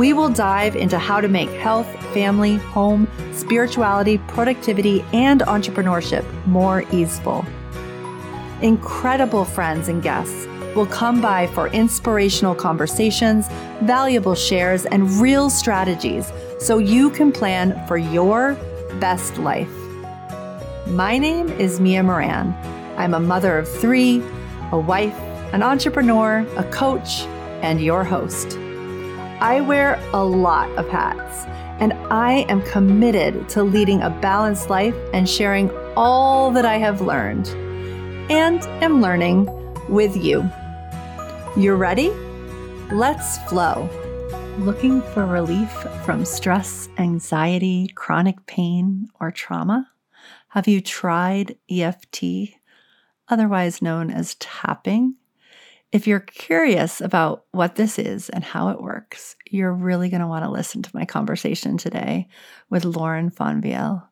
We will dive into how to make health, family, home, spirituality, productivity, and entrepreneurship more easeful. Incredible friends and guests will come by for inspirational conversations, valuable shares, and real strategies so you can plan for your best life. My name is Mia Moran. I'm a mother of three, a wife, an entrepreneur, a coach, and your host. I wear a lot of hats, and I am committed to leading a balanced life and sharing all that I have learned and am learning with you. You ready? Let's flow. Looking for relief from stress, anxiety, chronic pain, or trauma? Have you tried EFT, otherwise known as tapping? If you're curious about what this is and how it works, you're really going to want to listen to my conversation today with Lauren Fonville.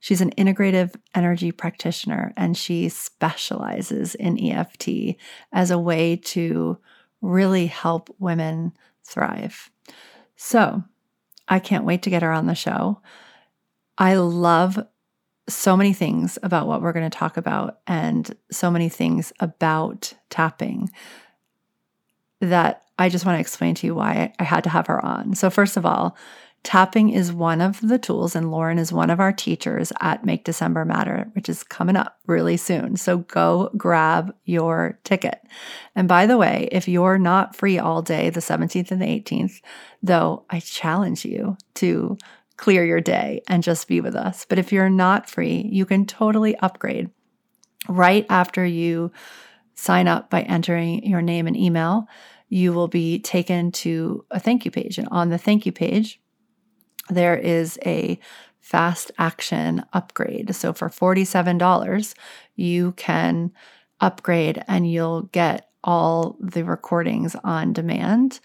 She's an integrative energy practitioner and she specializes in EFT as a way to really help women thrive. So I can't wait to get her on the show. I love so many things about what we're going to talk about and so many things about tapping that I just want to explain to you why I had to have her on. So, first of all, tapping is one of the tools, and Lauren is one of our teachers at Make December Matter, which is coming up really soon. So, go grab your ticket. And by the way, if you're not free all day, the 17th and the 18th, though, I challenge you to clear your day and just be with us. But if you're not free, you can totally upgrade right after you sign up by entering your name and email. You will be taken to a thank you page. And on the thank you page, there is a fast action upgrade. So for $47, you can upgrade and you'll get all the recordings on demand.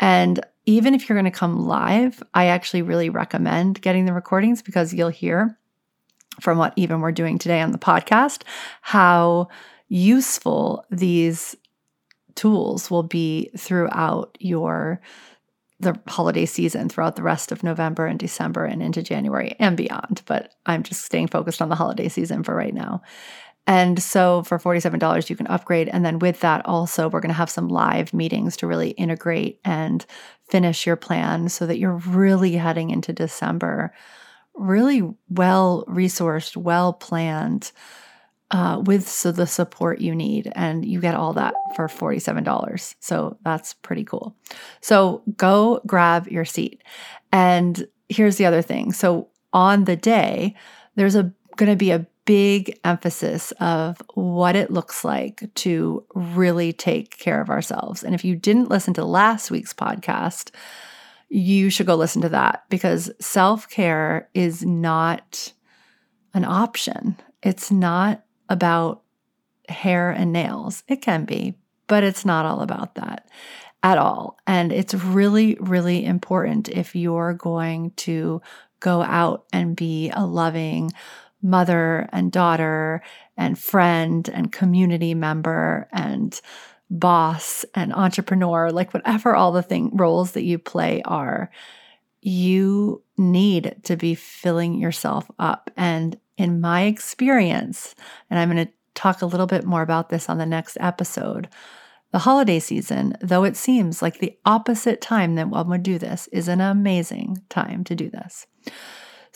And even if you're going to come live, I actually really recommend getting the recordings because you'll hear from what even we're doing today on the podcast how useful these tools will be throughout your the holiday season throughout the rest of November and December and into January and beyond but I'm just staying focused on the holiday season for right now. And so for $47, you can upgrade. And then with that, also, we're going to have some live meetings to really integrate and finish your plan so that you're really heading into December really well resourced, well planned. Uh, with so the support you need, and you get all that for $47. So that's pretty cool. So go grab your seat. And here's the other thing. So on the day, there's a going to be a big emphasis of what it looks like to really take care of ourselves. And if you didn't listen to last week's podcast, you should go listen to that because self care is not an option. It's not about hair and nails. It can be, but it's not all about that at all. And it's really, really important if you're going to go out and be a loving, mother and daughter and friend and community member and boss and entrepreneur, like whatever all the thing roles that you play are, you need to be filling yourself up. And in my experience, and I'm going to talk a little bit more about this on the next episode. The holiday season, though it seems like the opposite time that one would do this, is an amazing time to do this.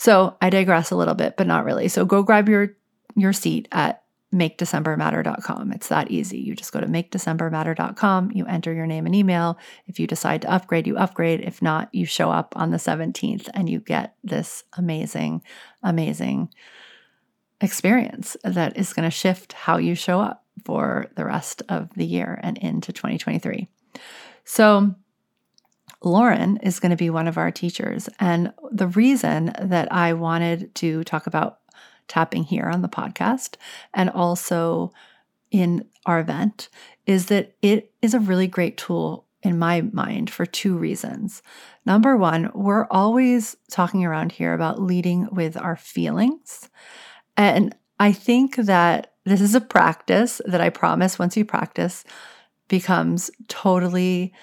So I digress a little bit, but not really. So go grab your your seat at makedecembermatter.com. It's that easy. You just go to makedecembermatter.com, you enter your name and email. If you decide to upgrade, you upgrade. If not, you show up on the 17th and you get this amazing, amazing experience that is going to shift how you show up for the rest of the year and into 2023. So, Lauren is going to be one of our teachers. And the reason that I wanted to talk about tapping here on the podcast and also in our event is that it is a really great tool in my mind for two reasons. Number one, we're always talking around here about leading with our feelings. And I think that this is a practice that I promise once you practice becomes totally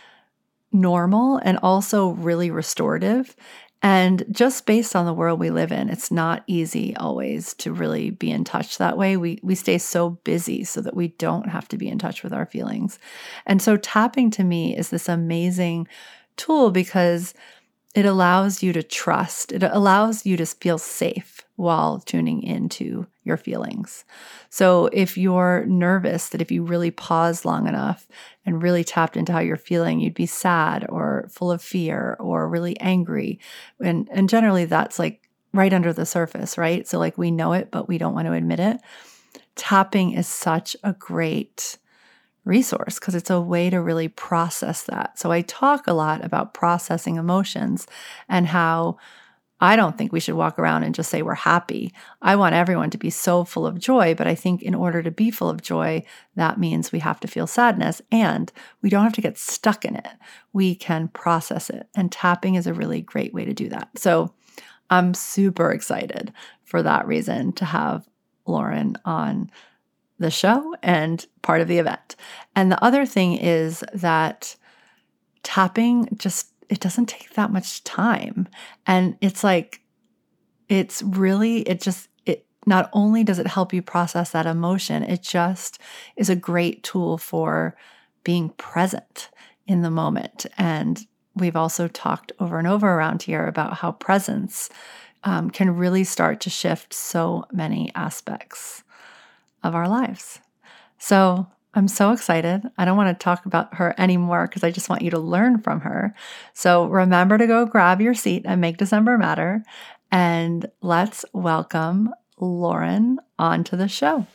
normal and also really restorative. And just based on the world we live in, it's not easy always to really be in touch that way. We we stay so busy so that we don't have to be in touch with our feelings. And so tapping to me is this amazing tool because it allows you to trust. It allows you to feel safe while tuning into your feelings. So if you're nervous that if you really pause long enough and really tapped into how you're feeling, you'd be sad or full of fear or really angry. And and generally that's like right under the surface, right? So like we know it but we don't want to admit it. Tapping is such a great resource because it's a way to really process that. So I talk a lot about processing emotions and how I don't think we should walk around and just say we're happy. I want everyone to be so full of joy, but I think in order to be full of joy, that means we have to feel sadness and we don't have to get stuck in it. We can process it, and tapping is a really great way to do that. So I'm super excited for that reason to have Lauren on the show and part of the event. And the other thing is that tapping just it doesn't take that much time. And it's like, it's really, it just, it not only does it help you process that emotion, it just is a great tool for being present in the moment. And we've also talked over and over around here about how presence um, can really start to shift so many aspects of our lives. So I'm so excited. I don't want to talk about her anymore because I just want you to learn from her. So remember to go grab your seat and make December matter. And let's welcome Lauren onto the show.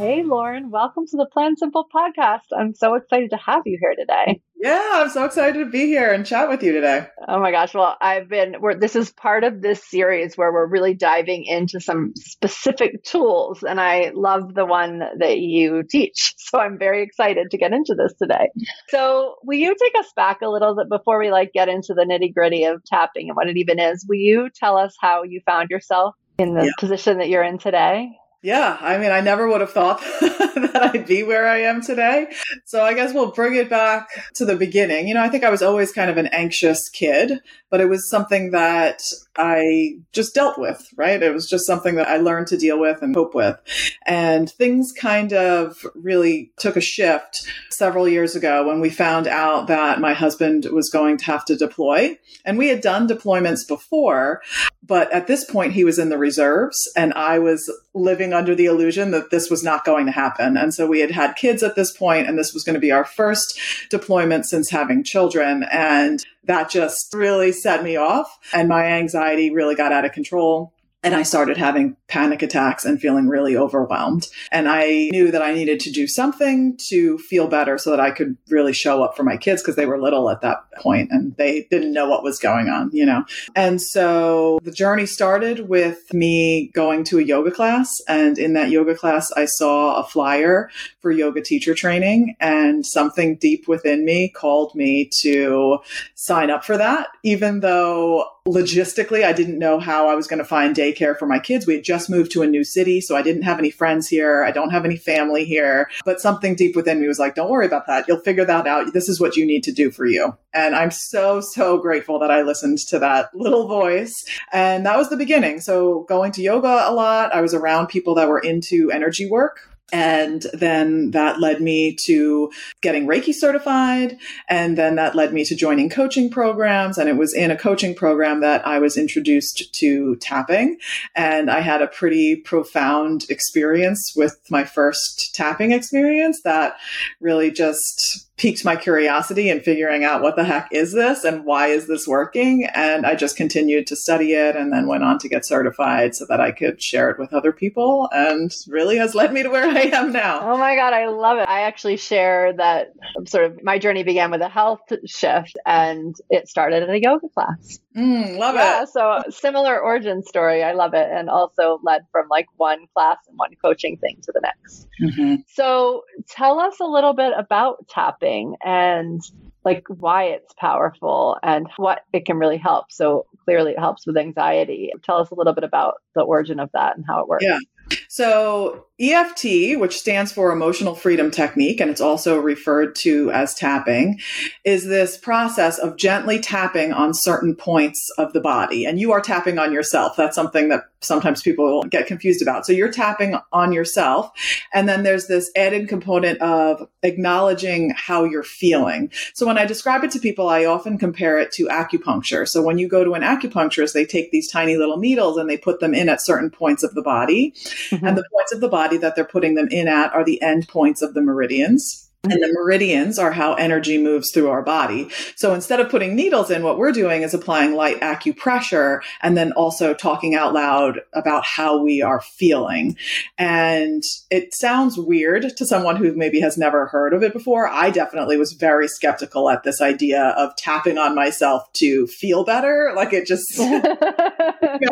Hey, Lauren, welcome to the Plan Simple podcast. I'm so excited to have you here today. Yeah, I'm so excited to be here and chat with you today. Oh my gosh. Well, I've been, we're, this is part of this series where we're really diving into some specific tools. And I love the one that you teach. So I'm very excited to get into this today. So, will you take us back a little bit before we like get into the nitty gritty of tapping and what it even is? Will you tell us how you found yourself in the yeah. position that you're in today? Yeah, I mean, I never would have thought that I'd be where I am today. So I guess we'll bring it back to the beginning. You know, I think I was always kind of an anxious kid, but it was something that I just dealt with, right? It was just something that I learned to deal with and cope with. And things kind of really took a shift several years ago when we found out that my husband was going to have to deploy. And we had done deployments before, but at this point he was in the reserves and I was living under the illusion that this was not going to happen. And so we had had kids at this point and this was going to be our first deployment since having children. And that just really set me off and my anxiety really got out of control. And I started having panic attacks and feeling really overwhelmed. And I knew that I needed to do something to feel better so that I could really show up for my kids because they were little at that point and they didn't know what was going on, you know? And so the journey started with me going to a yoga class. And in that yoga class, I saw a flyer for yoga teacher training and something deep within me called me to sign up for that, even though logistically, I didn't know how I was going to find daycare for my kids. We had just moved to a new city, so I didn't have any friends here. I don't have any family here. But something deep within me was like, don't worry about that. You'll figure that out. This is what you need to do for you. And I'm so, so grateful that I listened to that little voice. And that was the beginning. So going to yoga a lot, I was around people that were into energy work and then that led me to getting Reiki certified. And then that led me to joining coaching programs. And it was in a coaching program that I was introduced to tapping. And I had a pretty profound experience with my first tapping experience that really just piqued my curiosity in figuring out what the heck is this and why is this working. And I just continued to study it and then went on to get certified so that I could share it with other people and really has led me to where I am now. Oh my God, I love it. I actually share that sort of my journey began with a health shift and it started at a yoga class. Mm, love yeah, it. so similar origin story. I love it. And also led from like one class and one coaching thing to the next. Mm-hmm. So tell us a little bit about tapping and like why it's powerful and what it can really help. So clearly it helps with anxiety. Tell us a little bit about the origin of that and how it works. Yeah. So, EFT, which stands for Emotional Freedom Technique, and it's also referred to as tapping, is this process of gently tapping on certain points of the body. And you are tapping on yourself. That's something that sometimes people get confused about. So, you're tapping on yourself. And then there's this added component of acknowledging how you're feeling. So, when I describe it to people, I often compare it to acupuncture. So, when you go to an acupuncturist, they take these tiny little needles and they put them in at certain points of the body. Mm-hmm. And the points of the body that they're putting them in at are the end points of the meridians. And the meridians are how energy moves through our body. So instead of putting needles in, what we're doing is applying light acupressure and then also talking out loud about how we are feeling. And it sounds weird to someone who maybe has never heard of it before. I definitely was very skeptical at this idea of tapping on myself to feel better. Like it just, I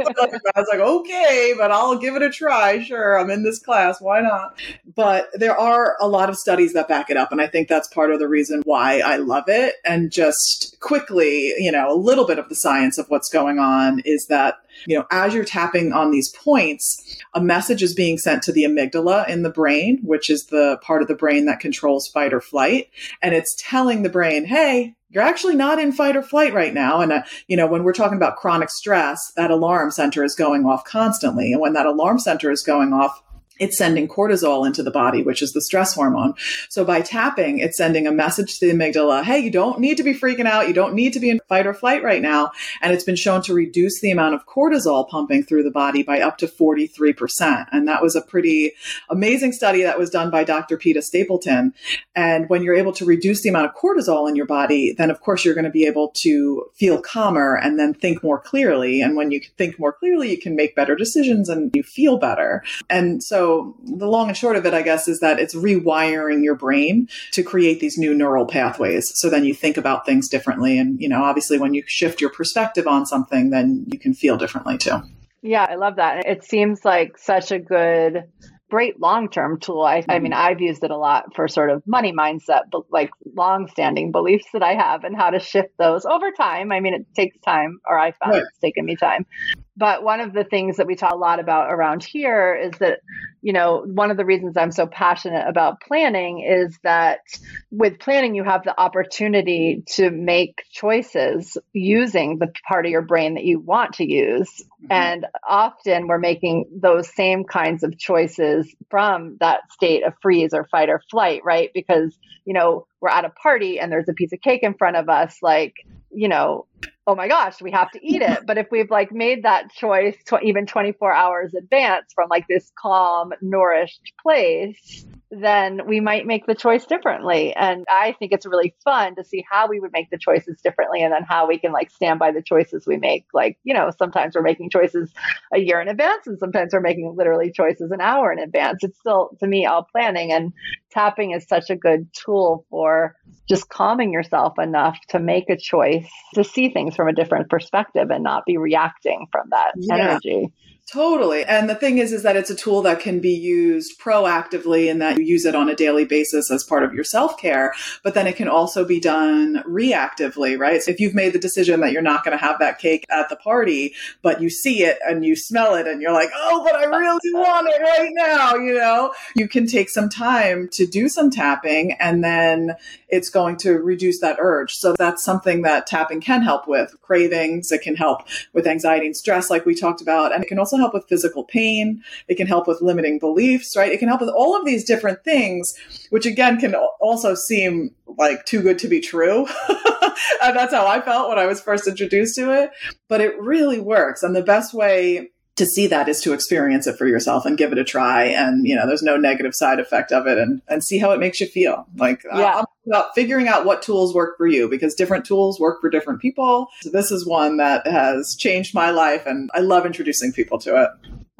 was like, okay, but I'll give it a try. Sure. I'm in this class. Why not? But there are a lot of studies that back it up. And I think that's part of the reason why I love it. And just quickly, you know, a little bit of the science of what's going on is that, you know, as you're tapping on these points, a message is being sent to the amygdala in the brain, which is the part of the brain that controls fight or flight. And it's telling the brain, hey, you're actually not in fight or flight right now. And, uh, you know, when we're talking about chronic stress, that alarm center is going off constantly. And when that alarm center is going off, it's sending cortisol into the body, which is the stress hormone. So by tapping, it's sending a message to the amygdala, hey, you don't need to be freaking out. You don't need to be in fight or flight right now. And it's been shown to reduce the amount of cortisol pumping through the body by up to 43%. And that was a pretty amazing study that was done by Dr. Peta Stapleton. And when you're able to reduce the amount of cortisol in your body, then of course you're going to be able to feel calmer and then think more clearly. And when you think more clearly, you can make better decisions and you feel better. And so the long and short of it, I guess, is that it's rewiring your brain to create these new neural pathways. So then you think about things differently. And, you know, obviously when you shift your perspective on something, then you can feel differently too. Yeah, I love that. It seems like such a good great long-term tool. I, I, mean, mm-hmm. I've used it a lot for sort of money mindset, but like long-standing beliefs that I have and how to shift those over time. I mean, it takes time, or I found right. it's taken me time. But one of the things that we talk a lot about around here is that, you know, one of the reasons I'm so passionate about planning is that with planning, you have the opportunity to make choices using the part of your brain that you want to use. Mm-hmm. And often we're making those same kinds of choices from that state of freeze or fight or flight, right? Because, you know, we're at a party and there's a piece of cake in front of us, like, you know, oh my gosh, we have to eat it. But if we've like made that choice tw- even 24 hours advance from like this calm, nourished place, then we might make the choice differently. And I think it's really fun to see how we would make the choices differently and then how we can like stand by the choices we make. Like, you know, sometimes we're making choices a year in advance and sometimes we're making literally choices an hour in advance. It's still, to me, all planning. And tapping is such a good tool for just calming yourself enough to make a choice to see things from a different perspective and not be reacting from that yeah. energy. Totally. And the thing is, is that it's a tool that can be used proactively and that you use it on a daily basis as part of your self care. But then it can also be done reactively, right? So if you've made the decision that you're not going to have that cake at the party, but you see it and you smell it and you're like, oh, but I really want it right now, you know, you can take some time to do some tapping and then it's going to reduce that urge. So that's something that tapping can help with cravings. It can help with anxiety and stress, like we talked about. And it can also help with physical pain. It can help with limiting beliefs, right? It can help with all of these different things, which again can also seem like too good to be true. and that's how I felt when I was first introduced to it. But it really works. And the best way to see that is to experience it for yourself and give it a try and you know there's no negative side effect of it and and see how it makes you feel like yeah. I'm about figuring out what tools work for you because different tools work for different people so this is one that has changed my life and i love introducing people to it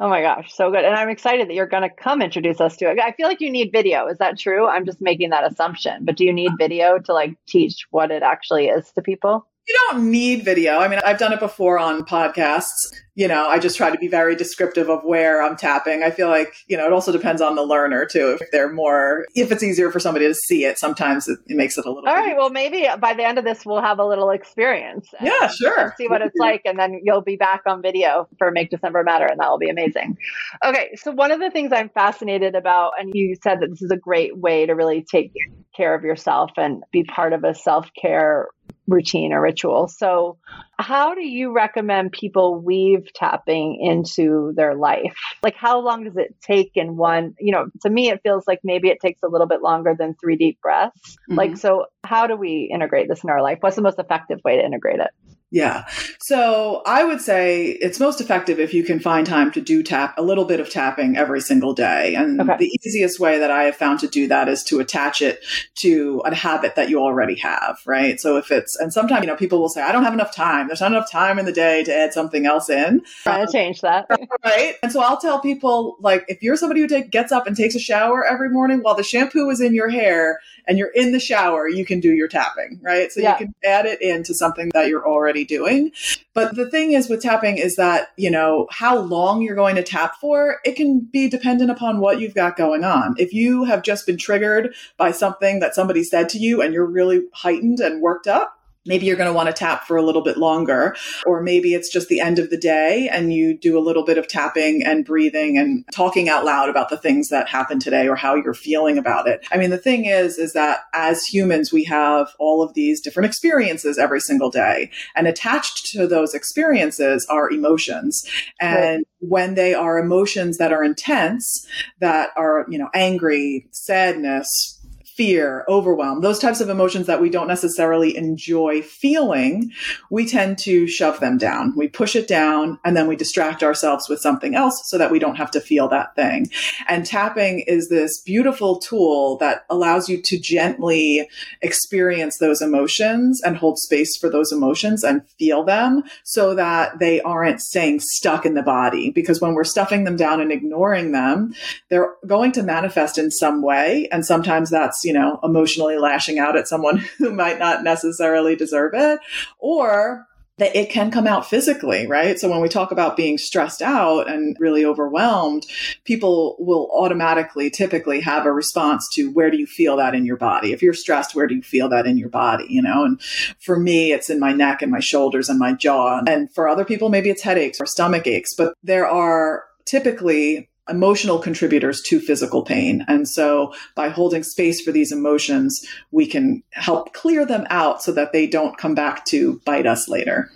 Oh my gosh, so good. And I'm excited that you're going to come introduce us to it. I feel like you need video. Is that true? I'm just making that assumption. But do you need video to like teach what it actually is to people? You don't need video. I mean, I've done it before on podcasts. You know, I just try to be very descriptive of where I'm tapping. I feel like, you know, it also depends on the learner too. If they're more, if it's easier for somebody to see it, sometimes it, it makes it a little. All right. Well, maybe by the end of this, we'll have a little experience. Yeah, sure. See what it's like. And then you'll be back on video for Make December Matter, and that will be amazing. Okay. So, one of the things I'm fascinated about, and you said that this is a great way to really take care of yourself and be part of a self care routine or ritual. So, how do you recommend people weave tapping into their life? Like, how long does it take in one? You know, to me, it feels like maybe it takes a little bit longer than three deep breaths. Mm-hmm. Like, so how do we integrate this in our life? What's the most effective way to integrate it? Yeah. So I would say it's most effective if you can find time to do tap a little bit of tapping every single day. And okay. the easiest way that I have found to do that is to attach it to a habit that you already have, right? So if it's, and sometimes, you know, people will say, I don't have enough time. There's not enough time in the day to add something else in. Trying to change that. right. And so I'll tell people, like, if you're somebody who take, gets up and takes a shower every morning while the shampoo is in your hair and you're in the shower, you can do your tapping, right? So yeah. you can add it into something that you're already doing. But the thing is with tapping is that, you know, how long you're going to tap for, it can be dependent upon what you've got going on. If you have just been triggered by something that somebody said to you and you're really heightened and worked up, maybe you're going to want to tap for a little bit longer or maybe it's just the end of the day and you do a little bit of tapping and breathing and talking out loud about the things that happened today or how you're feeling about it i mean the thing is is that as humans we have all of these different experiences every single day and attached to those experiences are emotions and right. when they are emotions that are intense that are you know angry sadness fear, overwhelm, those types of emotions that we don't necessarily enjoy feeling, we tend to shove them down. We push it down and then we distract ourselves with something else so that we don't have to feel that thing. And tapping is this beautiful tool that allows you to gently experience those emotions and hold space for those emotions and feel them so that they aren't staying stuck in the body. Because when we're stuffing them down and ignoring them, they're going to manifest in some way. And sometimes that's you know, emotionally lashing out at someone who might not necessarily deserve it, or that it can come out physically, right? So when we talk about being stressed out and really overwhelmed, people will automatically typically have a response to where do you feel that in your body? If you're stressed, where do you feel that in your body? You know, and for me, it's in my neck and my shoulders and my jaw. And for other people, maybe it's headaches or stomach aches, but there are typically emotional contributors to physical pain. And so by holding space for these emotions, we can help clear them out so that they don't come back to bite us later.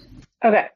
Okay.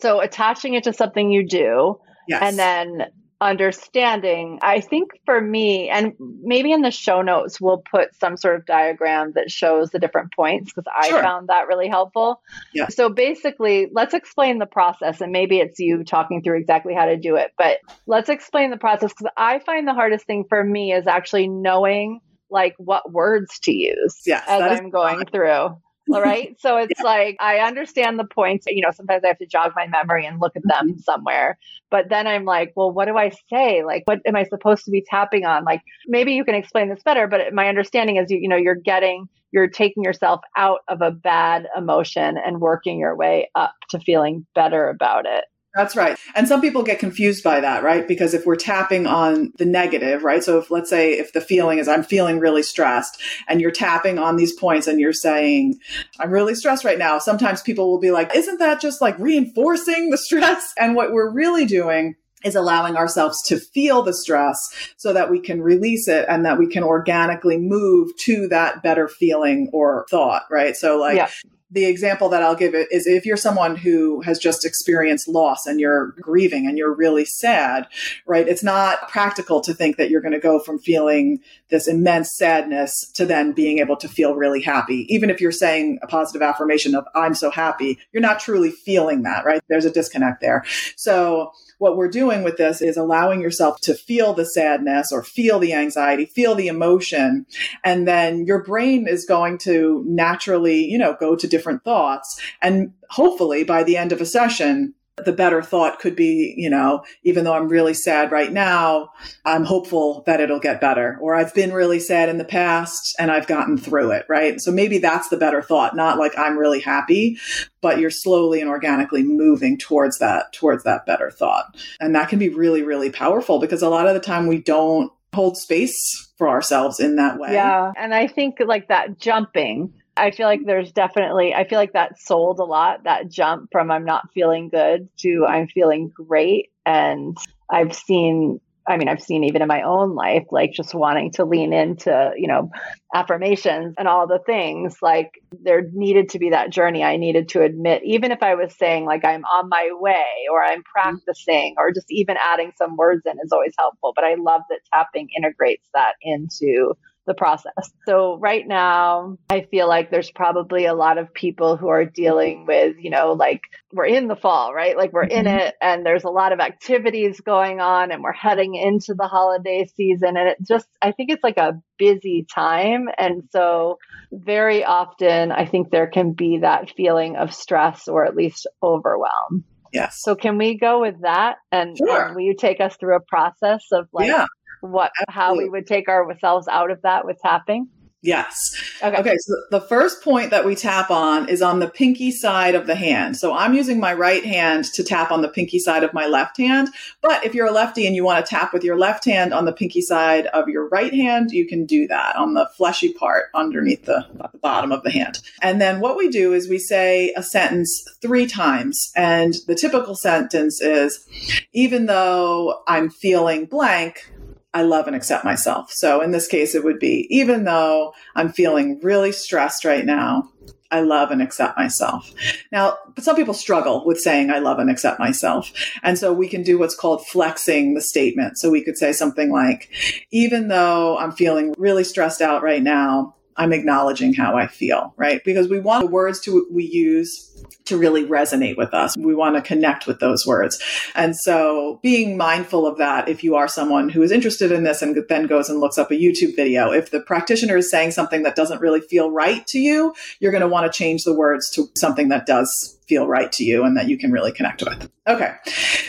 So attaching it to something you do. Yes. And then understanding. I think for me, and maybe in the show notes, we'll put some sort of diagram that shows the different points because I sure. found that really helpful. Yeah. So basically, let's explain the process, and maybe it's you talking through exactly how to do it, but let's explain the process because I find the hardest thing for me is actually knowing like what words to use yes, as I'm going fun. through. All right. So it's yeah. like I understand the points. You know, sometimes I have to jog my memory and look at them mm-hmm. somewhere. But then I'm like, well, what do I say? Like, what am I supposed to be tapping on? Like, maybe you can explain this better. But my understanding is, you, you know, you're getting, you're taking yourself out of a bad emotion and working your way up to feeling better about it. That's right. And some people get confused by that, right? Because if we're tapping on the negative, right? So if let's say if the feeling is I'm feeling really stressed and you're tapping on these points and you're saying I'm really stressed right now, sometimes people will be like, isn't that just like reinforcing the stress? And what we're really doing is allowing ourselves to feel the stress so that we can release it and that we can organically move to that better feeling or thought, right? So like yeah the example that I'll give is if you're someone who has just experienced loss and you're grieving and you're really sad, right? It's not practical to think that you're going to go from feeling this immense sadness to then being able to feel really happy. Even if you're saying a positive affirmation of, I'm so happy, you're not truly feeling that, right? There's a disconnect there. So what we're doing with this is allowing yourself to feel the sadness or feel the anxiety, feel the emotion. And then your brain is going to naturally, you know, go to different thoughts. And hopefully by the end of a session, the better thought could be, you know, even though I'm really sad right now, I'm hopeful that it'll get better. Or I've been really sad in the past and I've gotten through it, right? So maybe that's the better thought, not like I'm really happy, but you're slowly and organically moving towards that, towards that better thought. And that can be really, really powerful because a lot of the time we don't hold space for ourselves in that way. Yeah. And I think like that jumping I feel like there's definitely, I feel like that sold a lot, that jump from I'm not feeling good to I'm feeling great. And I've seen, I mean, I've seen even in my own life, like just wanting to lean into, you know, affirmations and all the things. Like there needed to be that journey. I needed to admit, even if I was saying like I'm on my way or I'm mm-hmm. practicing or just even adding some words in is always helpful. But I love that tapping integrates that into the process. So right now, I feel like there's probably a lot of people who are dealing with, you know, like we're in the fall, right? Like we're in mm-hmm. it and there's a lot of activities going on and we're heading into the holiday season and it just I think it's like a busy time and so very often I think there can be that feeling of stress or at least overwhelm. Yes. So can we go with that and, sure. and will you take us through a process of like yeah what Absolutely. how we would take ourselves out of that with tapping? Yes. Okay. Okay. So the first point that we tap on is on the pinky side of the hand. So I'm using my right hand to tap on the pinky side of my left hand. But if you're a lefty and you want to tap with your left hand on the pinky side of your right hand, you can do that on the fleshy part underneath the, the bottom of the hand. And then what we do is we say a sentence three times. And the typical sentence is, even though I'm feeling blank, I love and accept myself. So in this case, it would be even though I'm feeling really stressed right now, I love and accept myself. Now, but some people struggle with saying I love and accept myself. And so we can do what's called flexing the statement. So we could say something like, even though I'm feeling really stressed out right now, I'm acknowledging how I feel, right? Because we want the words to we use to really resonate with us. We want to connect with those words. And so being mindful of that, if you are someone who is interested in this and then goes and looks up a YouTube video, if the practitioner is saying something that doesn't really feel right to you, you're going to want to change the words to something that does feel right to you and that you can really connect with. Okay.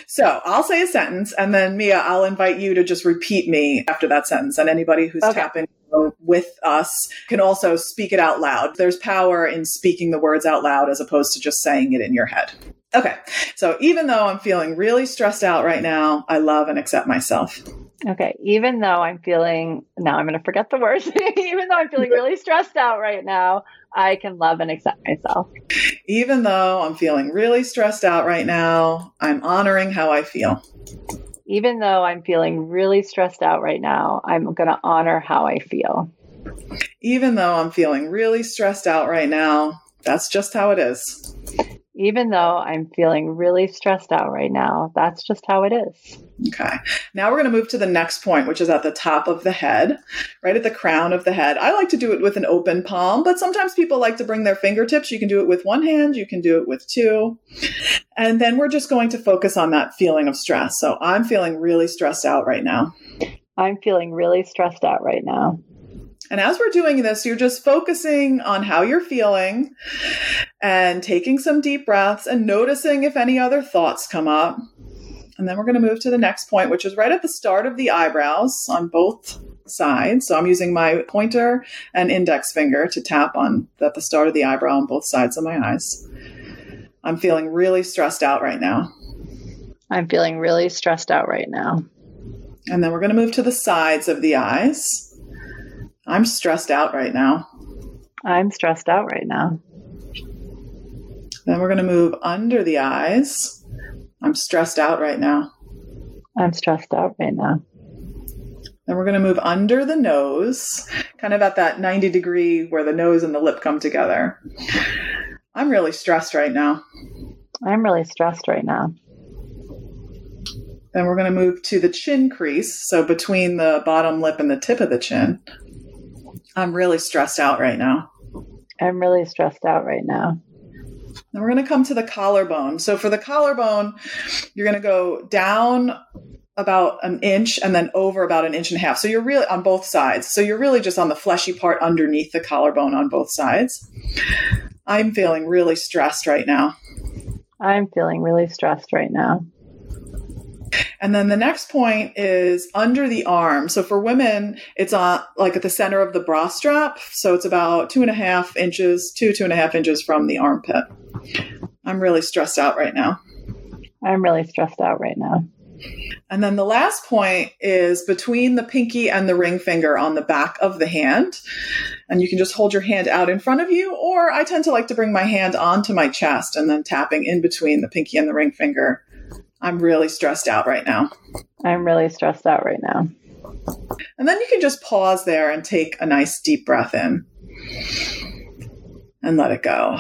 So I'll say a sentence and then Mia, I'll invite you to just repeat me after that sentence. And anybody who's okay. tapping Um, with us can also speak it out loud. There's power in speaking the words out loud as opposed to just saying it in your head. Okay. So even though I'm feeling really stressed out right now, I love and accept myself. Okay. Even though I'm feeling, now I'm going to forget the words. even though I'm feeling really stressed out right now, I can love and accept myself. Even though I'm feeling really stressed out right now, I'm honoring how I feel even though I'm feeling really stressed out right now, I'm going to honor how I feel. Even though I'm feeling really stressed out right now, that's just how it is even though I'm feeling really stressed out right now, that's just how it is. Okay. Now we're going to move to the next point, which is at the top of the head, right at the crown of the head. I like to do it with an open palm, but sometimes people like to bring their fingertips. You can do it with one hand, you can do it with two. And then we're just going to focus on that feeling of stress. So I'm feeling really stressed out right now. I'm feeling really stressed out right now. And as we're doing this, you're just focusing on how you're feeling and taking some deep breaths and noticing if any other thoughts come up. And then we're going to move to the next point, which is right at the start of the eyebrows on both sides. So I'm using my pointer and index finger to tap on at the start of the eyebrow on both sides of my eyes. I'm feeling really stressed out right now. I'm feeling really stressed out right now. And then we're going to move to the sides of the eyes. I'm stressed out right now. I'm stressed out right now. Then we're going to move under the eyes. I'm stressed out right now. I'm stressed out right now. Then we're going to move under the nose, kind of at that 90 degree where the nose and the lip come together. I'm really stressed right now. I'm really stressed right now. Then we're going to move to the chin crease, so between the bottom lip and the tip of the chin. I'm really stressed out right now. I'm really stressed out right now. Then we're going to come to the collarbone. So for the collarbone, you're going to go down about an inch and then over about an inch and a half. So you're really on both sides. So you're really just on the fleshy part underneath the collarbone on both sides. I'm feeling really stressed right now. I'm feeling really stressed right now. And then the next point is under the arm. So for women, it's on like at the center of the bra strap. So it's about two and a half inches, two, two and a half inches from the armpit. I'm really stressed out right now. I'm really stressed out right now. And then the last point is between the pinky and the ring finger on the back of the hand. And you can just hold your hand out in front of you, or I tend to like to bring my hand onto my chest and then tapping in between the pinky and the ring finger. I'm really stressed out right now. I'm really stressed out right now. And then you can just pause there and take a nice deep breath in and let it go.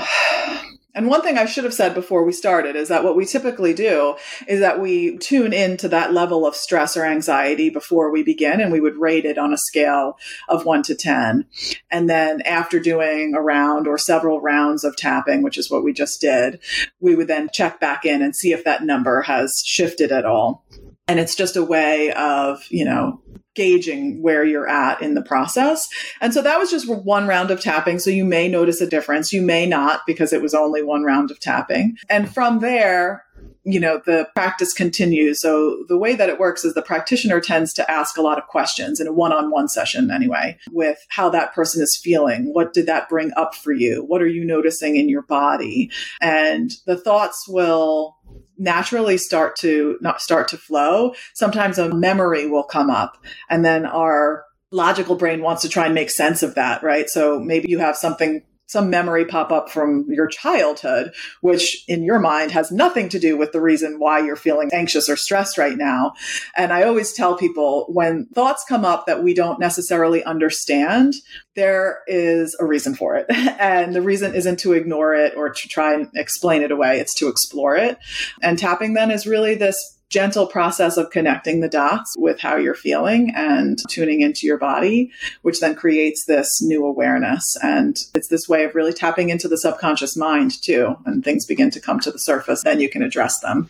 And one thing I should have said before we started is that what we typically do is that we tune into that level of stress or anxiety before we begin and we would rate it on a scale of one to 10. And then after doing a round or several rounds of tapping, which is what we just did, we would then check back in and see if that number has shifted at all. And it's just a way of, you know, gauging where you're at in the process. And so that was just one round of tapping. So you may notice a difference. You may not because it was only one round of tapping. And from there, you know, the practice continues. So the way that it works is the practitioner tends to ask a lot of questions in a one-on-one session anyway, with how that person is feeling. What did that bring up for you? What are you noticing in your body? And the thoughts will naturally start to not start to flow, sometimes a memory will come up and then our logical brain wants to try and make sense of that, right? So maybe you have something some memory pop up from your childhood, which in your mind has nothing to do with the reason why you're feeling anxious or stressed right now. And I always tell people when thoughts come up that we don't necessarily understand, there is a reason for it. And the reason isn't to ignore it or to try and explain it away, it's to explore it. And tapping then is really this gentle process of connecting the dots with how you're feeling and tuning into your body, which then creates this new awareness. And it's this way of really tapping into the subconscious mind too. And things begin to come to the surface, then you can address them.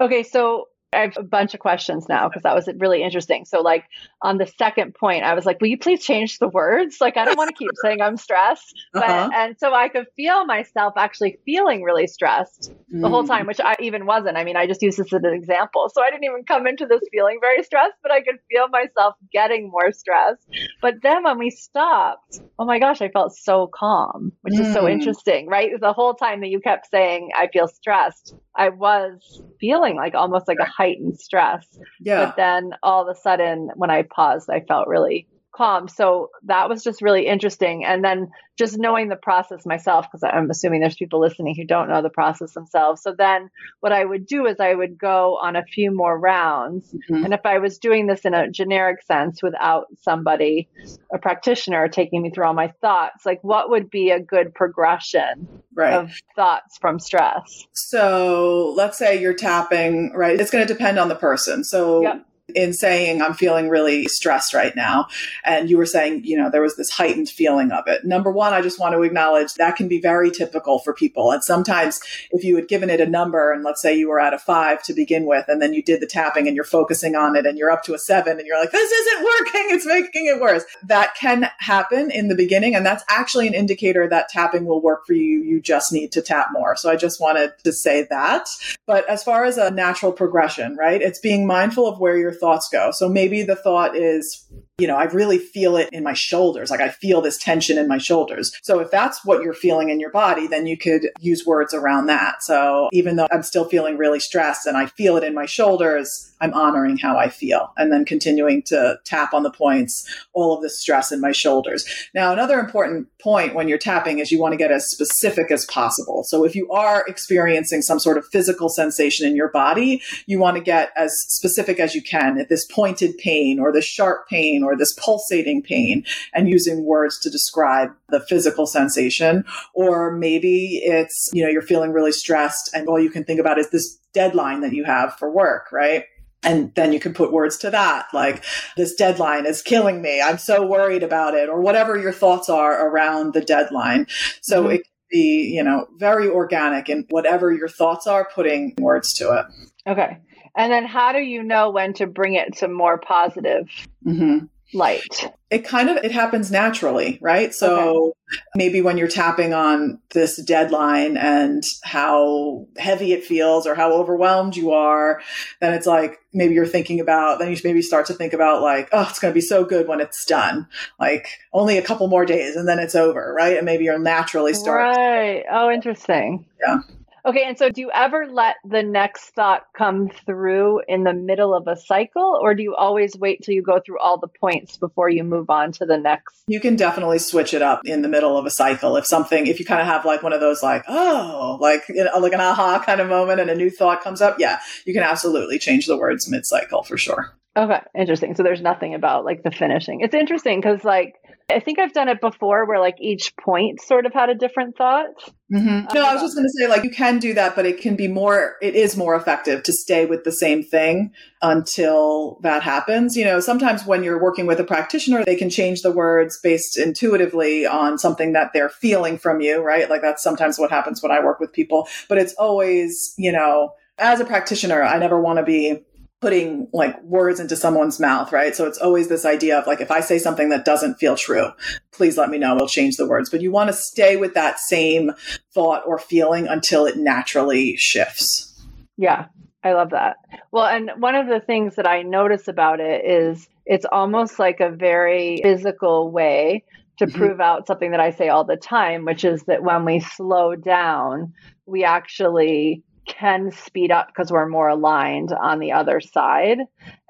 Okay, so I have a bunch of questions now because that was really interesting. So, like on the second point, I was like, "Will you please change the words? Like, I don't want to keep saying I'm stressed." But uh-huh. and so I could feel myself actually feeling really stressed mm. the whole time, mm. which I even wasn't. I mean, I just used this as an example, so I didn't even come into this feeling very stressed, but I could feel myself getting more stressed. But then when we stopped, oh my gosh, I felt so calm, which mm. is so mm. interesting, right? The whole time that you kept saying I feel stressed, I was feeling like almost like a heightened stress. Yeah. But then all of a sudden, when I paused, I felt really calm. So that was just really interesting. And then just knowing the process myself, because I'm assuming there's people listening who don't know the process themselves. So then what I would do is I would go on a few more rounds. Mm-hmm. And if I was doing this in a generic sense without somebody, a practitioner taking me through all my thoughts, like what would be a good progression right. of thoughts from stress? So let's say you're tapping, right? It's going to depend on the person. So yep in saying I'm feeling really stressed right now. And you were saying, you know, there was this heightened feeling of it. Number one, I just want to acknowledge that can be very typical for people. And sometimes if you had given it a number and let's say you were at a five to begin with, and then you did the tapping and you're focusing on it and you're up to a seven and you're like, this isn't working. It's making it worse. That can happen in the beginning. And that's actually an indicator that tapping will work for you. You just need to tap more. So I just wanted to say that. But as far as a natural progression, right? It's being mindful of where you're thoughts go. So maybe the thought is, you know, I really feel it in my shoulders. Like I feel this tension in my shoulders. So if that's what you're feeling in your body, then you could use words around that. So even though I'm still feeling really stressed and I feel it in my shoulders, I'm honoring how I feel and then continuing to tap on the points, all of the stress in my shoulders. Now, another important point when you're tapping is you want to get as specific as possible. So if you are experiencing some sort of physical sensation in your body, you want to get as specific as you can at this pointed pain or the sharp pain or this pulsating pain and using words to describe the physical sensation. Or maybe it's, you know, you're feeling really stressed and all you can think about is this deadline that you have for work, right? And then you can put words to that, like, this deadline is killing me. I'm so worried about it, or whatever your thoughts are around the deadline. So mm-hmm. it can be, you know, very organic and whatever your thoughts are, putting words to it. Okay. And then how do you know when to bring it to more positive? Mm-hmm. Light? It kind of it happens naturally, right? So okay. maybe when you're tapping on this deadline and how heavy it feels or how overwhelmed you are, then it's like maybe you're thinking about then you maybe start to think about like, oh, it's going to be so good when it's done. Like only a couple more days and then it's over, right? And maybe you're naturally starting Right. Oh, interesting. Yeah. Okay, and so do you ever let the next thought come through in the middle of a cycle, or do you always wait till you go through all the points before you move on to the next? You can definitely switch it up in the middle of a cycle. If something, if you kind of have like one of those like, oh, like you know, like an aha kind of moment, and a new thought comes up, yeah, you can absolutely change the words mid cycle for sure. Okay, interesting. So there's nothing about like the finishing. It's interesting because like I think I've done it before where like each point sort of had a different thought. Mm-hmm. No, I was just going to say like you can do that, but it can be more, it is more effective to stay with the same thing until that happens. You know, sometimes when you're working with a practitioner, they can change the words based intuitively on something that they're feeling from you, right? Like that's sometimes what happens when I work with people, but it's always, you know, as a practitioner, I never want to be putting like words into someone's mouth, right? So it's always this idea of like, if I say something that doesn't feel true, please let me know. We'll change the words. But you want to stay with that same thought or feeling until it naturally shifts. Yeah, I love that. Well, and one of the things that I notice about it is it's almost like a very physical way to mm-hmm. prove out something that I say all the time, which is that when we slow down, we actually can speed up because we're more aligned on the other side.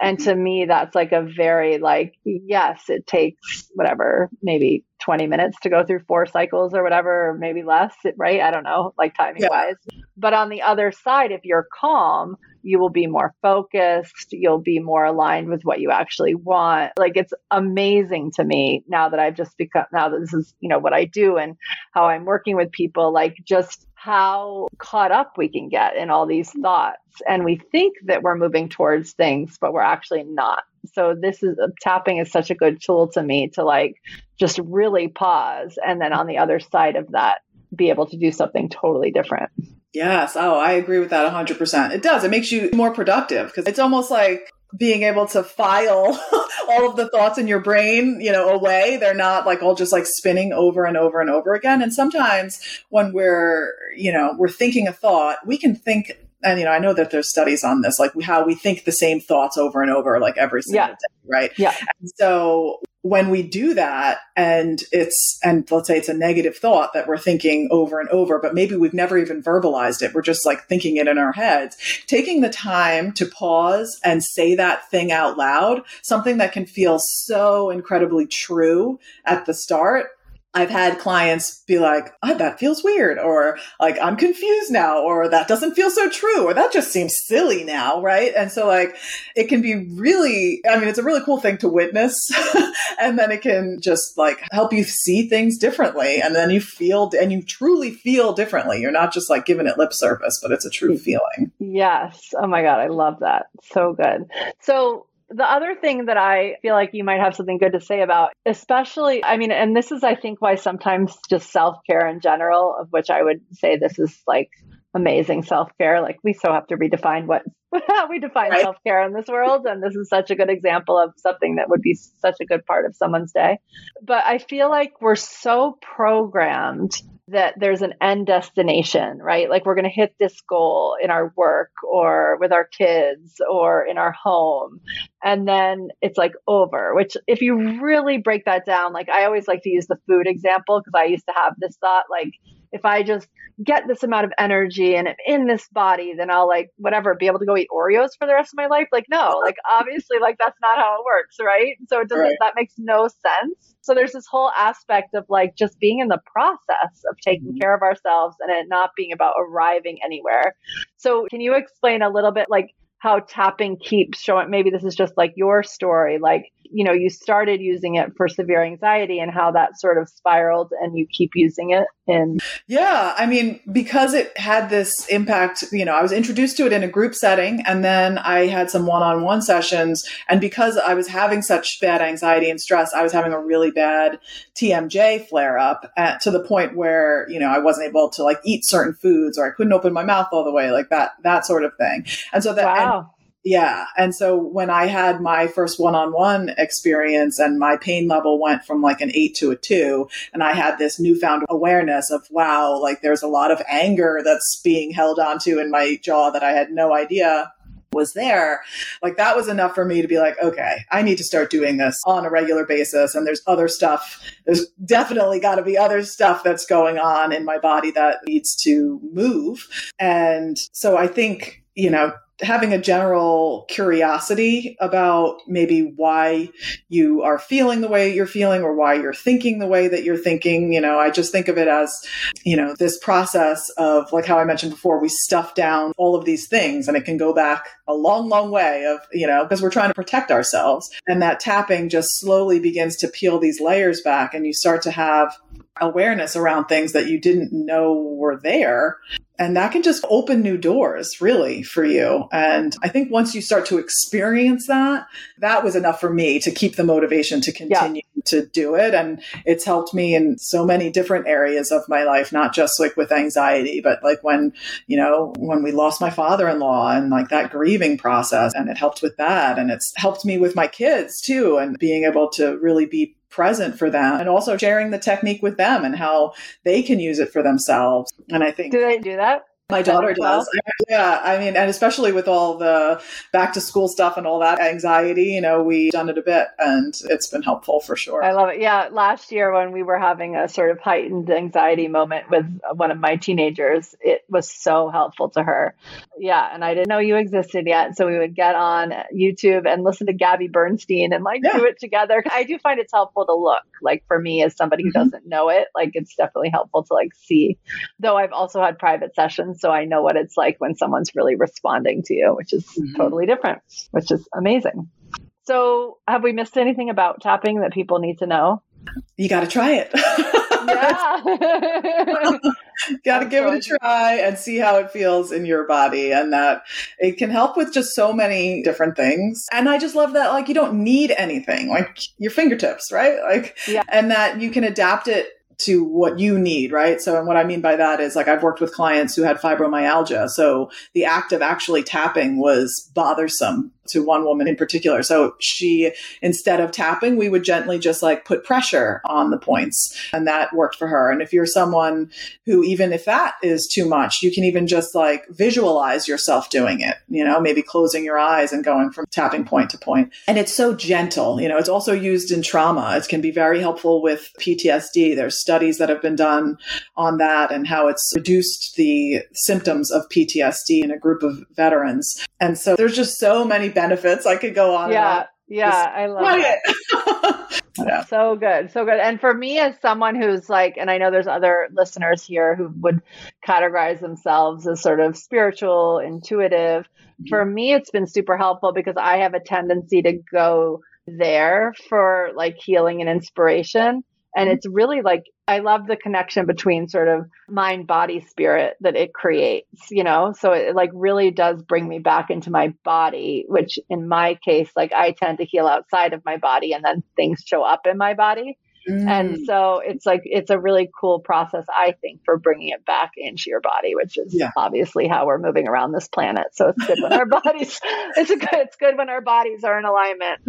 And to me, that's like a very like, yes, it takes whatever, maybe 20 minutes to go through four cycles or whatever, or maybe less, right? I don't know, like timing yeah. wise. But on the other side, if you're calm, you will be more focused. You'll be more aligned with what you actually want. Like it's amazing to me now that I've just become, now that this is, you know, what I do and how I'm working with people, like just how caught up we can get in all these mm-hmm. thoughts. And we think that we're moving towards things, but we're actually not. So this is uh, tapping is such a good tool to me to like just really pause. And then on the other side of that, be able to do something totally different. Yes. Oh, I agree with that 100%. It does. It makes you more productive because it's almost like being able to file all of the thoughts in your brain, you know, away. They're not like all just like spinning over and over and over again. And sometimes when we're, you know, we're thinking a thought, we can think and you know, I know that there's studies on this, like how we think the same thoughts over and over, like every single yeah. day, right? Yeah. And so when we do that and it's and let's say it's a negative thought that we're thinking over and over but maybe we've never even verbalized it. We're just like thinking it in our heads. Taking the time to pause and say that thing out loud something that can feel so incredibly true at the start I've had clients be like, oh, that feels weird, or like, I'm confused now, or that doesn't feel so true, or that just seems silly now, right? And so, like, it can be really, I mean, it's a really cool thing to witness. and then it can just like help you see things differently. And then you feel, and you truly feel differently. You're not just like giving it lip service, but it's a true feeling. Yes. Oh my God. I love that. So good. So, the other thing that I feel like you might have something good to say about, especially, I mean, and this is, I think, why sometimes just self care in general, of which I would say this is like amazing self care. Like we so have to redefine what how we define right. self care in this world, and this is such a good example of something that would be such a good part of someone's day. But I feel like we're so programmed that there's an end destination, right? Like we're going to hit this goal in our work or with our kids or in our home. And then it's like over, which if you really break that down, like I always like to use the food example because I used to have this thought like, if I just get this amount of energy and I'm in this body, then I'll like whatever be able to go eat Oreos for the rest of my life. Like no, like obviously like that's not how it works, right? So it doesn't right. that makes no sense. So there's this whole aspect of like just being in the process of taking mm-hmm. care of ourselves and it not being about arriving anywhere. So can you explain a little bit like how tapping keeps showing maybe this is just like your story like you know you started using it for severe anxiety and how that sort of spiraled and you keep using it in yeah i mean because it had this impact you know i was introduced to it in a group setting and then i had some one-on-one sessions and because i was having such bad anxiety and stress i was having a really bad tmj flare up at, to the point where you know i wasn't able to like eat certain foods or i couldn't open my mouth all the way like that that sort of thing and so that wow. Yeah. And so when I had my first one on one experience and my pain level went from like an eight to a two, and I had this newfound awareness of, wow, like there's a lot of anger that's being held onto in my jaw that I had no idea was there, like that was enough for me to be like, okay, I need to start doing this on a regular basis. And there's other stuff. There's definitely got to be other stuff that's going on in my body that needs to move. And so I think, you know, having a general curiosity about maybe why you are feeling the way you're feeling or why you're thinking the way that you're thinking. You know, I just think of it as, you know, this process of like how I mentioned before, we stuff down all of these things and it can go back a long, long way of, you know, because we're trying to protect ourselves. And that tapping just slowly begins to peel these layers back and you start to have awareness around things that you didn't know were there and that can just open new doors, really, for you. And I think once you start to experience that, that was enough for me to keep the motivation to continue yeah. to do it. And it's helped me in so many different areas of my life, not just like with anxiety, but like when, you know, when we lost my father in law and like that grieving process. And it helped with that. And it's helped me with my kids too, and being able to really be present for them and also sharing the technique with them and how they can use it for themselves. And I think. Do they do that? My daughter does. Yeah. I mean, and especially with all the back to school stuff and all that anxiety, you know, we've done it a bit and it's been helpful for sure. I love it. Yeah. Last year, when we were having a sort of heightened anxiety moment with one of my teenagers, it was so helpful to her. Yeah. And I didn't know you existed yet. So we would get on YouTube and listen to Gabby Bernstein and like yeah. do it together. I do find it's helpful to look like for me as somebody who mm-hmm. doesn't know it, like it's definitely helpful to like see. Though I've also had private sessions so I know what it's like when someone's really responding to you, which is mm-hmm. totally different, which is amazing. So, have we missed anything about tapping that people need to know? You got to try it. yeah. got to give it a try and see how it feels in your body and that it can help with just so many different things. And I just love that like you don't need anything, like your fingertips, right? Like yeah. and that you can adapt it to what you need, right? So, and what I mean by that is like I've worked with clients who had fibromyalgia. So the act of actually tapping was bothersome to one woman in particular. So she, instead of tapping, we would gently just like put pressure on the points and that worked for her. And if you're someone who, even if that is too much, you can even just like visualize yourself doing it, you know, maybe closing your eyes and going from tapping point to point. And it's so gentle, you know, it's also used in trauma. It can be very helpful with PTSD. There's studies that have been done on that and how it's reduced the symptoms of PTSD in a group of veterans. And so there's just so many benefits. I could go on. Yeah. Yeah, I love it. yeah. So good. So good. And for me, as someone who's like, and I know there's other listeners here who would categorize themselves as sort of spiritual, intuitive. Mm-hmm. For me, it's been super helpful because I have a tendency to go there for like healing and inspiration. And mm-hmm. it's really like, I love the connection between sort of mind, body, spirit that it creates, you know? So it like really does bring me back into my body, which in my case, like I tend to heal outside of my body and then things show up in my body. Mm. And so it's like, it's a really cool process, I think, for bringing it back into your body, which is yeah. obviously how we're moving around this planet. So it's good when our bodies, it's a good, it's good when our bodies are in alignment.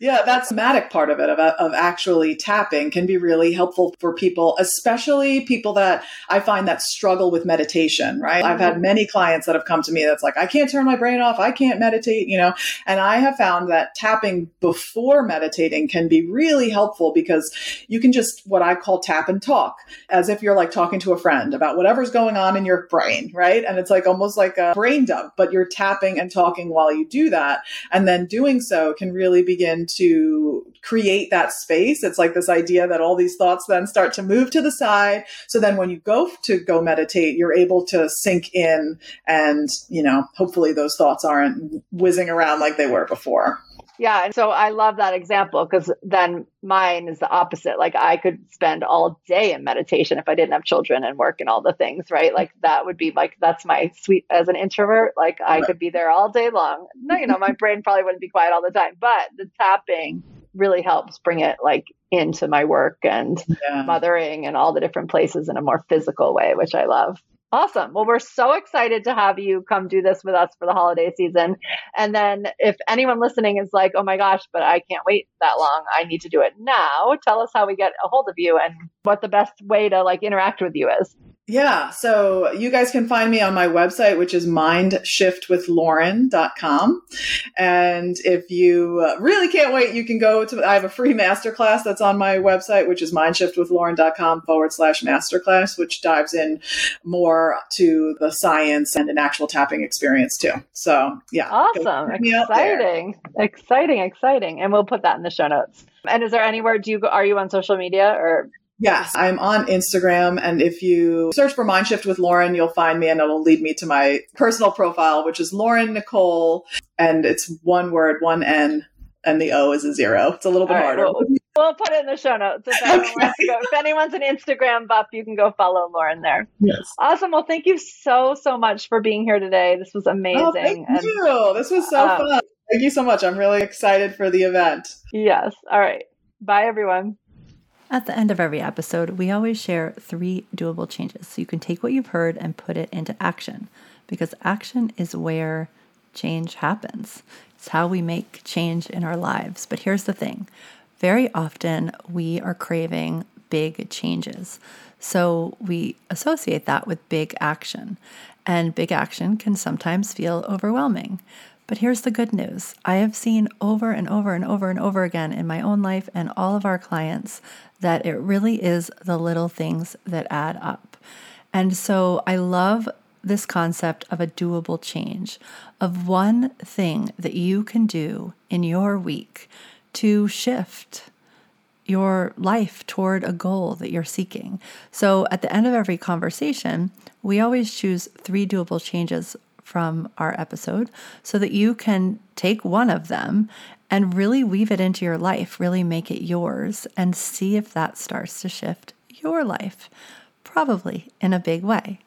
yeah, that somatic part of it, of, of actually tapping can be really helpful for people, especially people that I find that struggle with meditation, right? Mm-hmm. I've had mm-hmm. many clients that have come to me that's like, I can't turn my brain off. I can't meditate, you know, and I have found that tapping before meditating can be really helpful because you can just what I call tap and talk as if you're like talking to a friend about whatever's going on in your brain, right? And it's like almost like a brain dump, but you're tapping and talking while you do that. And then doing so can really begin to create that space. It's like this idea that all these thoughts then start to move to the side. So then when you go to go meditate, you're able to sink in and, you know, hopefully those thoughts aren't whizzing around like they were before. Yeah. And so I love that example because then mine is the opposite. Like I could spend all day in meditation if I didn't have children and work and all the things, right? Like that would be like, that's my sweet as an introvert. Like I could be there all day long. No, you know, my brain probably wouldn't be quiet all the time, but the tapping really helps bring it like into my work and yeah. mothering and all the different places in a more physical way, which I love. Awesome. Well, we're so excited to have you come do this with us for the holiday season. And then if anyone listening is like, oh my gosh, but I can't wait that long, I need to do it now, tell us how we get a hold of you and what the best way to like interact with you is. Yeah. So you guys can find me on my website, which is mindshiftwithlauren.com. And if you uh, really can't wait, you can go to, I have a free masterclass that's on my website, which is mindshiftwithlauren.com forward slash masterclass, which dives in more to the science and an actual tapping experience too. So yeah. Awesome. Exciting. Exciting. Exciting. And we'll put that in the show notes. And is there anywhere do you go, are you on social media or Yes, I'm on Instagram. And if you search for Mindshift with Lauren, you'll find me and it'll lead me to my personal profile, which is Lauren Nicole. And it's one word, one N, and the O is a zero. It's a little bit right, harder. We'll, we'll, put it in the show notes. If, anyone go, if anyone's an Instagram buff, you can go follow Lauren there. Yes. Awesome. Well, thank you so, so much for being here today. This was amazing. Oh, thank and, you. This was so um, fun. Thank you so much. I'm really excited for the event. Yes. All right. Bye, everyone. At the end of every episode, we always share three doable changes so you can take what you've heard and put it into action because action is where change happens. It's how we make change in our lives. But here's the thing very often we are craving big changes. So we associate that with big action. And big action can sometimes feel overwhelming. But here's the good news I have seen over and over and over and over again in my own life and all of our clients that it really is the little things that add up. And so I love this concept of a doable change, of one thing that you can do in your week to shift your life toward a goal that you're seeking. So at the end of every conversation, we always choose three doable changes from our episode so that you can take one of them and really weave it into your life, really make it yours, and see if that starts to shift your life, probably in a big way.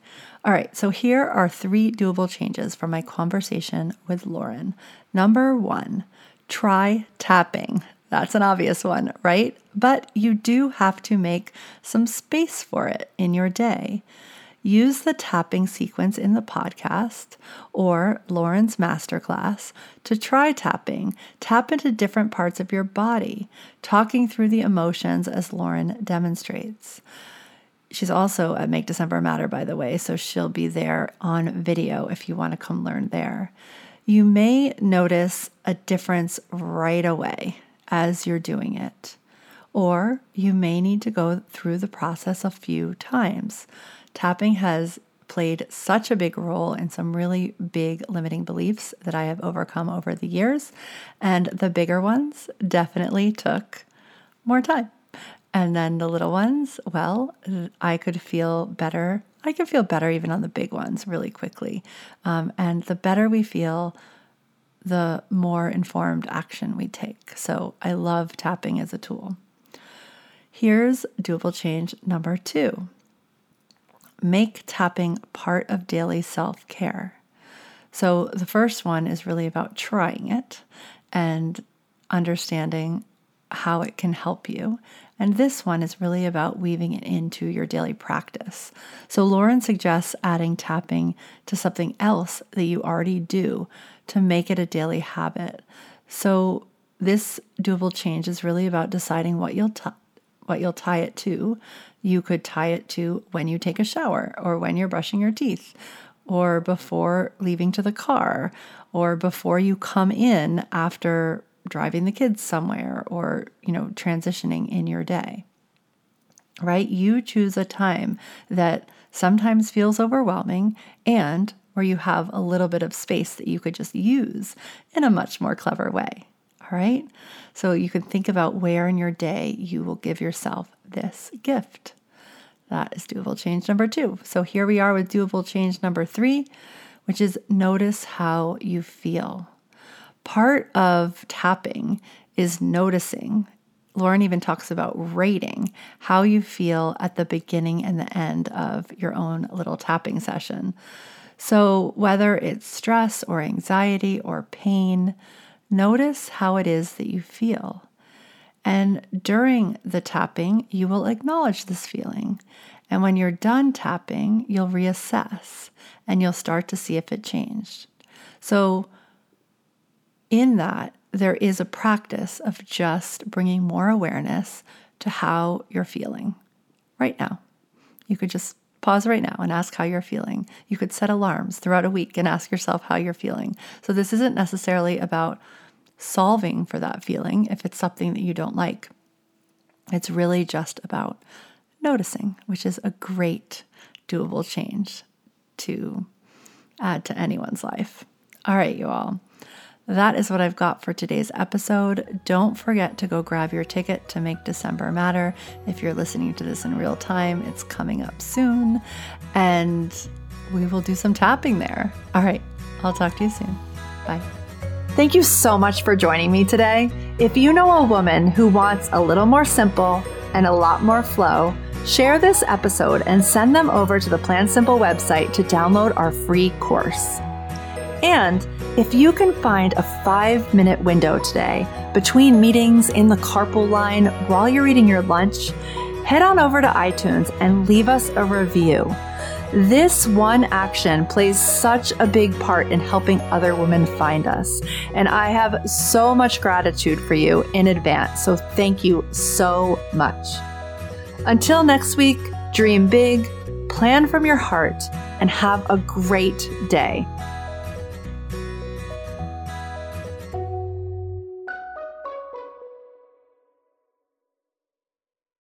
All right, so here are three doable changes from my conversation with Lauren. Number one, try tapping. That's an obvious one, right? But you do have to make some space for it in your day. Use the tapping sequence in the podcast or Lauren's masterclass to try tapping. Tap into different parts of your body, talking through the emotions as Lauren demonstrates. She's also at Make December Matter, by the way, so she'll be there on video if you want to come learn there. You may notice a difference right away as you're doing it, or you may need to go through the process a few times. Tapping has played such a big role in some really big limiting beliefs that I have overcome over the years. And the bigger ones definitely took more time. And then the little ones, well, I could feel better. I could feel better even on the big ones really quickly. Um, and the better we feel, the more informed action we take. So I love tapping as a tool. Here's doable change number two make tapping part of daily self care. So, the first one is really about trying it and understanding how it can help you. And this one is really about weaving it into your daily practice. So, Lauren suggests adding tapping to something else that you already do to make it a daily habit. So, this doable change is really about deciding what you'll t- what you'll tie it to you could tie it to when you take a shower or when you're brushing your teeth or before leaving to the car or before you come in after driving the kids somewhere or, you know, transitioning in your day. Right? You choose a time that sometimes feels overwhelming and where you have a little bit of space that you could just use in a much more clever way. All right? So you can think about where in your day you will give yourself this gift. That is doable change number two. So here we are with doable change number three, which is notice how you feel. Part of tapping is noticing. Lauren even talks about rating how you feel at the beginning and the end of your own little tapping session. So, whether it's stress or anxiety or pain, notice how it is that you feel. And during the tapping, you will acknowledge this feeling. And when you're done tapping, you'll reassess and you'll start to see if it changed. So, in that, there is a practice of just bringing more awareness to how you're feeling right now. You could just pause right now and ask how you're feeling. You could set alarms throughout a week and ask yourself how you're feeling. So, this isn't necessarily about solving for that feeling if it's something that you don't like. It's really just about noticing, which is a great doable change to add to anyone's life. All right, you all. That is what I've got for today's episode. Don't forget to go grab your ticket to make December matter. If you're listening to this in real time, it's coming up soon. And we will do some tapping there. All right, I'll talk to you soon. Bye. Thank you so much for joining me today. If you know a woman who wants a little more simple and a lot more flow, share this episode and send them over to the Plan Simple website to download our free course. And if you can find a five minute window today between meetings in the carpool line while you're eating your lunch, head on over to iTunes and leave us a review. This one action plays such a big part in helping other women find us. And I have so much gratitude for you in advance. So thank you so much. Until next week, dream big, plan from your heart, and have a great day.